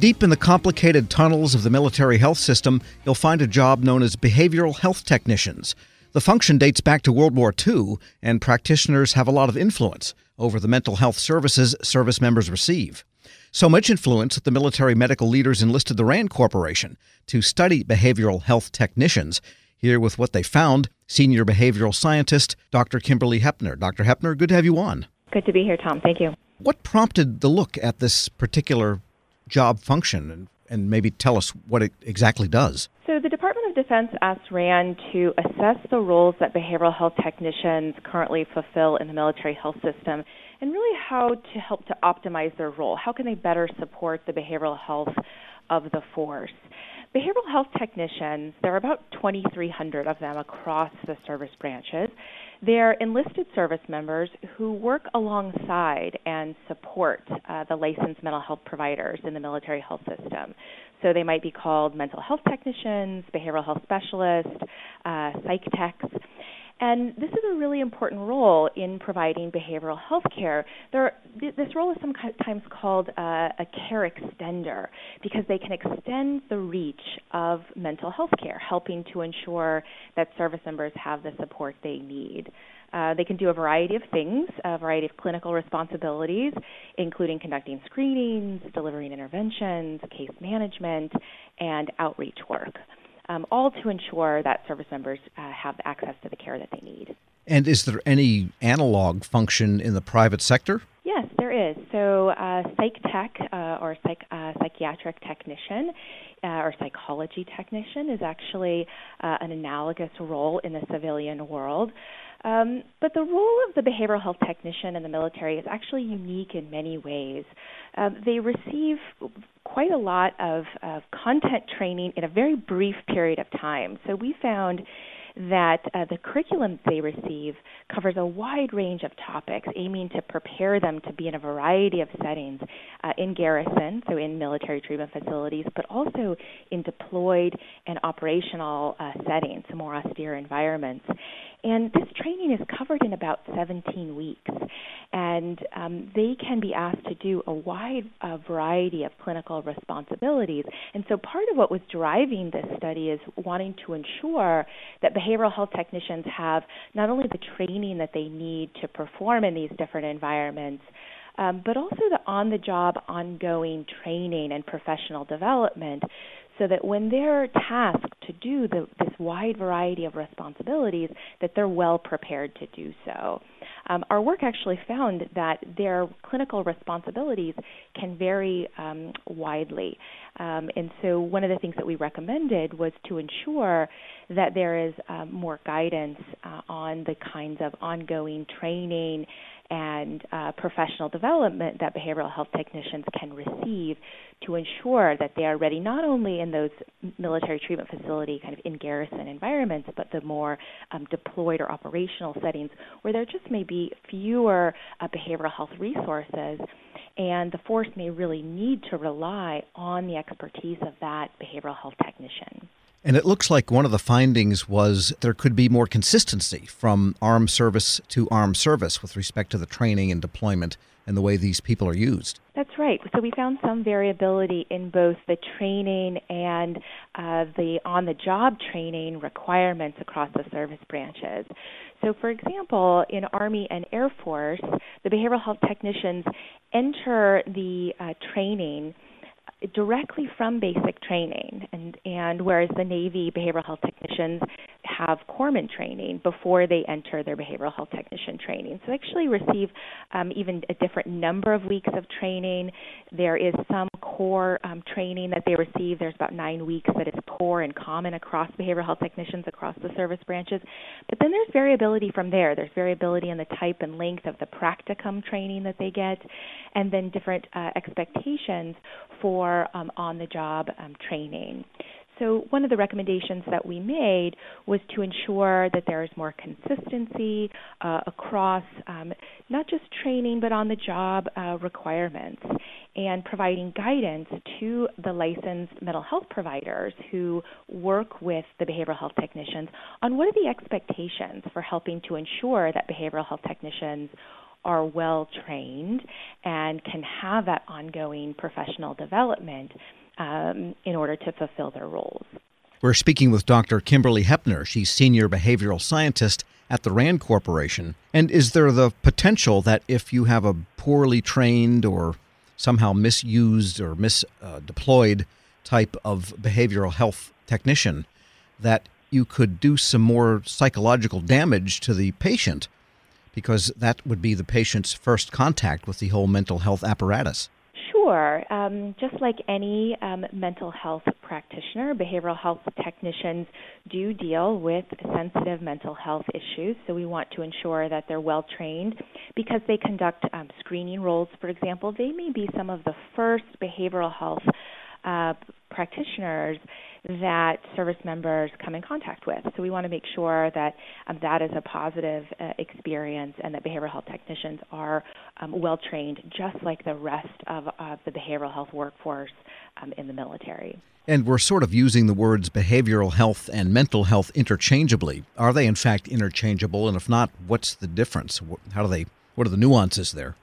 Deep in the complicated tunnels of the military health system, you'll find a job known as behavioral health technicians. The function dates back to World War II, and practitioners have a lot of influence over the mental health services service members receive. So much influence that the military medical leaders enlisted the RAND Corporation to study behavioral health technicians. Here with what they found, senior behavioral scientist Dr. Kimberly Hepner. Dr. Hepner, good to have you on. Good to be here, Tom. Thank you. What prompted the look at this particular job function and, and maybe tell us what it exactly does. So, the Department of Defense asked RAND to assess the roles that behavioral health technicians currently fulfill in the military health system and really how to help to optimize their role. How can they better support the behavioral health of the force? Behavioral health technicians, there are about 2,300 of them across the service branches. They're enlisted service members who work alongside and support uh, the licensed mental health providers in the military health system. So they might be called mental health technicians, behavioral health specialists, uh, psych techs. And this is a really important role in providing behavioral health care. There, this role is sometimes called uh, a care extender because they can extend the reach of mental health care, helping to ensure that service members have the support they need. Uh, they can do a variety of things, a variety of clinical responsibilities, including conducting screenings, delivering interventions, case management, and outreach work um, all to ensure that service members uh, have access to the care that they need. And is there any analog function in the private sector? There is. So, uh, psych tech uh, or psych, uh, psychiatric technician uh, or psychology technician is actually uh, an analogous role in the civilian world. Um, but the role of the behavioral health technician in the military is actually unique in many ways. Um, they receive quite a lot of, of content training in a very brief period of time. So we found that uh, the curriculum they receive covers a wide range of topics, aiming to prepare them to be in a variety of settings uh, in garrison, so in military treatment facilities, but also in deployed and operational uh, settings, more austere environments. And this training is covered in about 17 weeks. And um, they can be asked to do a wide variety of clinical responsibilities. And so part of what was driving this study is wanting to ensure that behavioral health technicians have not only the training that they need to perform in these different environments, um, but also the on the job, ongoing training and professional development so that when they're tasked to do the, this wide variety of responsibilities, that they're well prepared to do so. Um, our work actually found that their clinical responsibilities can vary um, widely. Um, and so, one of the things that we recommended was to ensure that there is um, more guidance uh, on the kinds of ongoing training and uh, professional development that behavioral health technicians can receive to ensure that they are ready not only in those military treatment facility kind of in garrison environments, but the more um, deployed or operational settings where there just may be fewer uh, behavioral health resources and the force may really need to rely on the expertise of that behavioral health technician. And it looks like one of the findings was there could be more consistency from armed service to armed service with respect to the training and deployment and the way these people are used. That's right. So we found some variability in both the training and uh, the on the job training requirements across the service branches. So, for example, in Army and Air Force, the behavioral health technicians enter the uh, training directly from basic training and and whereas the navy behavioral health technicians have corpsman training before they enter their behavioral health technician training. So they actually receive um, even a different number of weeks of training. There is some core um, training that they receive. There's about nine weeks that is core and common across behavioral health technicians across the service branches. But then there's variability from there. There's variability in the type and length of the practicum training that they get, and then different uh, expectations for um, on the job um, training. So, one of the recommendations that we made was to ensure that there is more consistency uh, across um, not just training but on the job uh, requirements and providing guidance to the licensed mental health providers who work with the behavioral health technicians on what are the expectations for helping to ensure that behavioral health technicians are well trained and can have that ongoing professional development um, in order to fulfill their roles. We're speaking with Dr. Kimberly Hepner. She's senior behavioral scientist at the RAND Corporation. And is there the potential that if you have a poorly trained or somehow misused or misdeployed uh, type of behavioral health technician, that you could do some more psychological damage to the patient because that would be the patient's first contact with the whole mental health apparatus? Sure. Um, just like any um, mental health practitioner, behavioral health technicians do deal with sensitive mental health issues. So we want to ensure that they're well trained because they conduct um, screening roles, for example. They may be some of the first behavioral health uh, practitioners that service members come in contact with. So we want to make sure that um, that is a positive uh, experience and that behavioral health technicians are um, well trained, just like the rest of, of the behavioral health workforce um, in the military. And we're sort of using the words behavioral health and mental health interchangeably. Are they in fact interchangeable? And if not, what's the difference? How do they? What are the nuances there?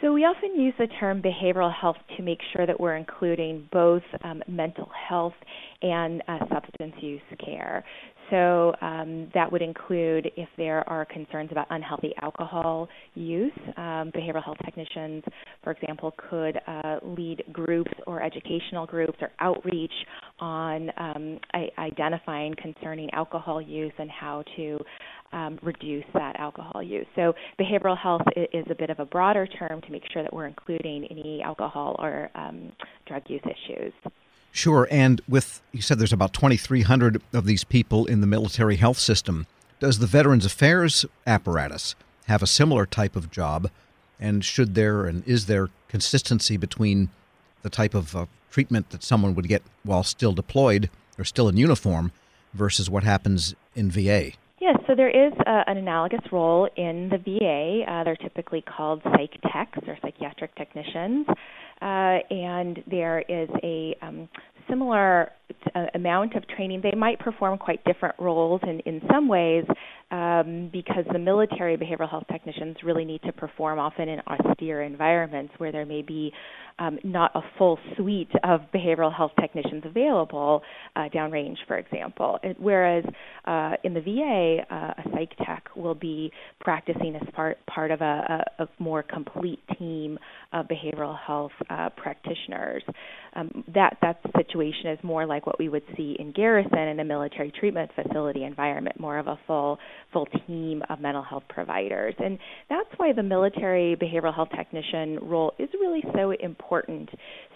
So we often use the term behavioral health to make sure that we're including both um, mental health and uh, substance use care. So um, that would include if there are concerns about unhealthy alcohol use. Um, behavioral health technicians, for example, could uh, lead groups or educational groups or outreach on um, identifying concerning alcohol use and how to um, reduce that alcohol use. So behavioral health is a bit of a broader term to make sure that we're including any alcohol or um, drug use issues. Sure. And with, you said there's about 2,300 of these people in the military health system. Does the Veterans Affairs apparatus have a similar type of job? And should there and is there consistency between the type of uh, treatment that someone would get while still deployed or still in uniform versus what happens in VA? Yes, so there is uh, an analogous role in the VA. Uh, they're typically called psych techs or psychiatric technicians, uh, and there is a um, similar uh, amount of training. They might perform quite different roles in, in some ways um, because the military behavioral health technicians really need to perform often in austere environments where there may be um, not a full suite of behavioral health technicians available uh, downrange, for example. It, whereas uh, in the VA, uh, a psych tech will be practicing as part part of a, a, a more complete team of behavioral health uh, practitioners. Um, that that situation is more like what we would see in garrison in a military treatment facility environment, more of a full full team of mental health providers, and that's why the military behavioral health technician role is really so important,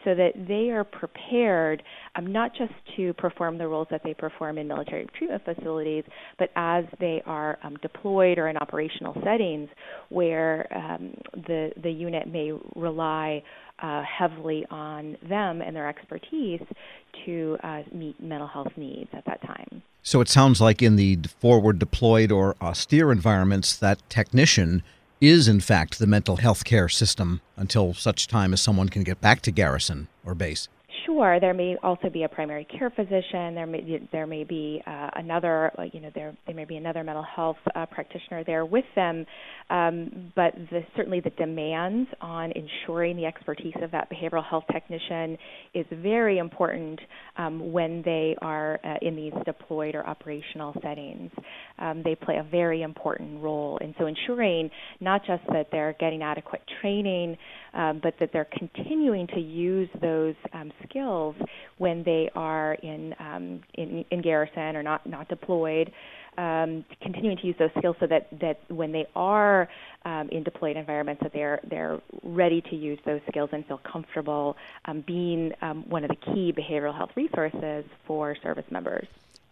so that they are prepared um, not just to perform the roles that they perform in military treatment facilities, but as they are um, deployed or in operational settings where um, the the unit may rely uh, heavily on them and their expertise to uh, meet mental health needs at that time. So it sounds like in the forward deployed or austere environments, that technician is in fact the mental health care system until such time as someone can get back to garrison or base. Sure. There may also be a primary care physician. There may there may be uh, another, you know, there there may be another mental health uh, practitioner there with them. Um, but the, certainly the demands on ensuring the expertise of that behavioral health technician is very important um, when they are uh, in these deployed or operational settings. Um, they play a very important role, and so ensuring not just that they're getting adequate training, um, but that they're continuing to use those um, skills when they are in, um, in in garrison or not not deployed. Um, continuing to use those skills so that, that when they are um, in deployed environments, that they're they're ready to use those skills and feel comfortable um, being um, one of the key behavioral health resources for service members.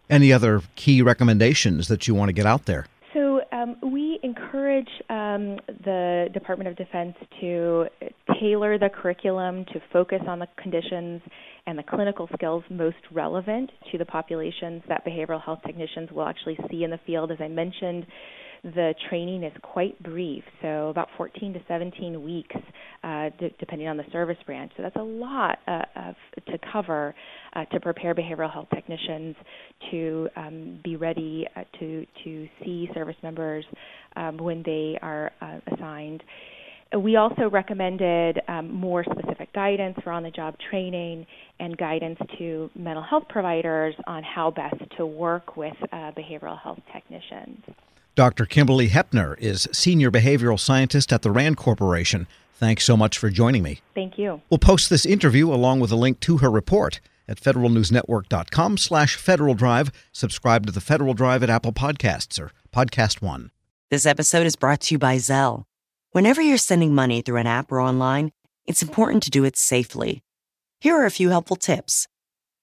Any other key recommendations that you want to get out there? So um, we encourage um, the Department of Defense to tailor the curriculum to focus on the conditions and the clinical skills most relevant to the populations that behavioral health technicians will actually see in the field. As I mentioned, the training is quite brief, so about 14 to 17 weeks, uh, d- depending on the service branch. So that's a lot uh, of, to cover uh, to prepare behavioral health technicians to um, be ready uh, to to see service members um, when they are uh, assigned. We also recommended um, more specific guidance for on the job training and guidance to mental health providers on how best to work with uh, behavioral health technicians. Dr. Kimberly Hepner is Senior Behavioral Scientist at the RAND Corporation. Thanks so much for joining me. Thank you. We'll post this interview along with a link to her report at federalnewsnetwork.com slash Federal Drive. Subscribe to the Federal Drive at Apple Podcasts or Podcast One. This episode is brought to you by Zelle. Whenever you're sending money through an app or online, it's important to do it safely. Here are a few helpful tips.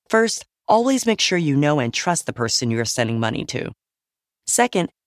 First, always make sure you know and trust the person you are sending money to. Second,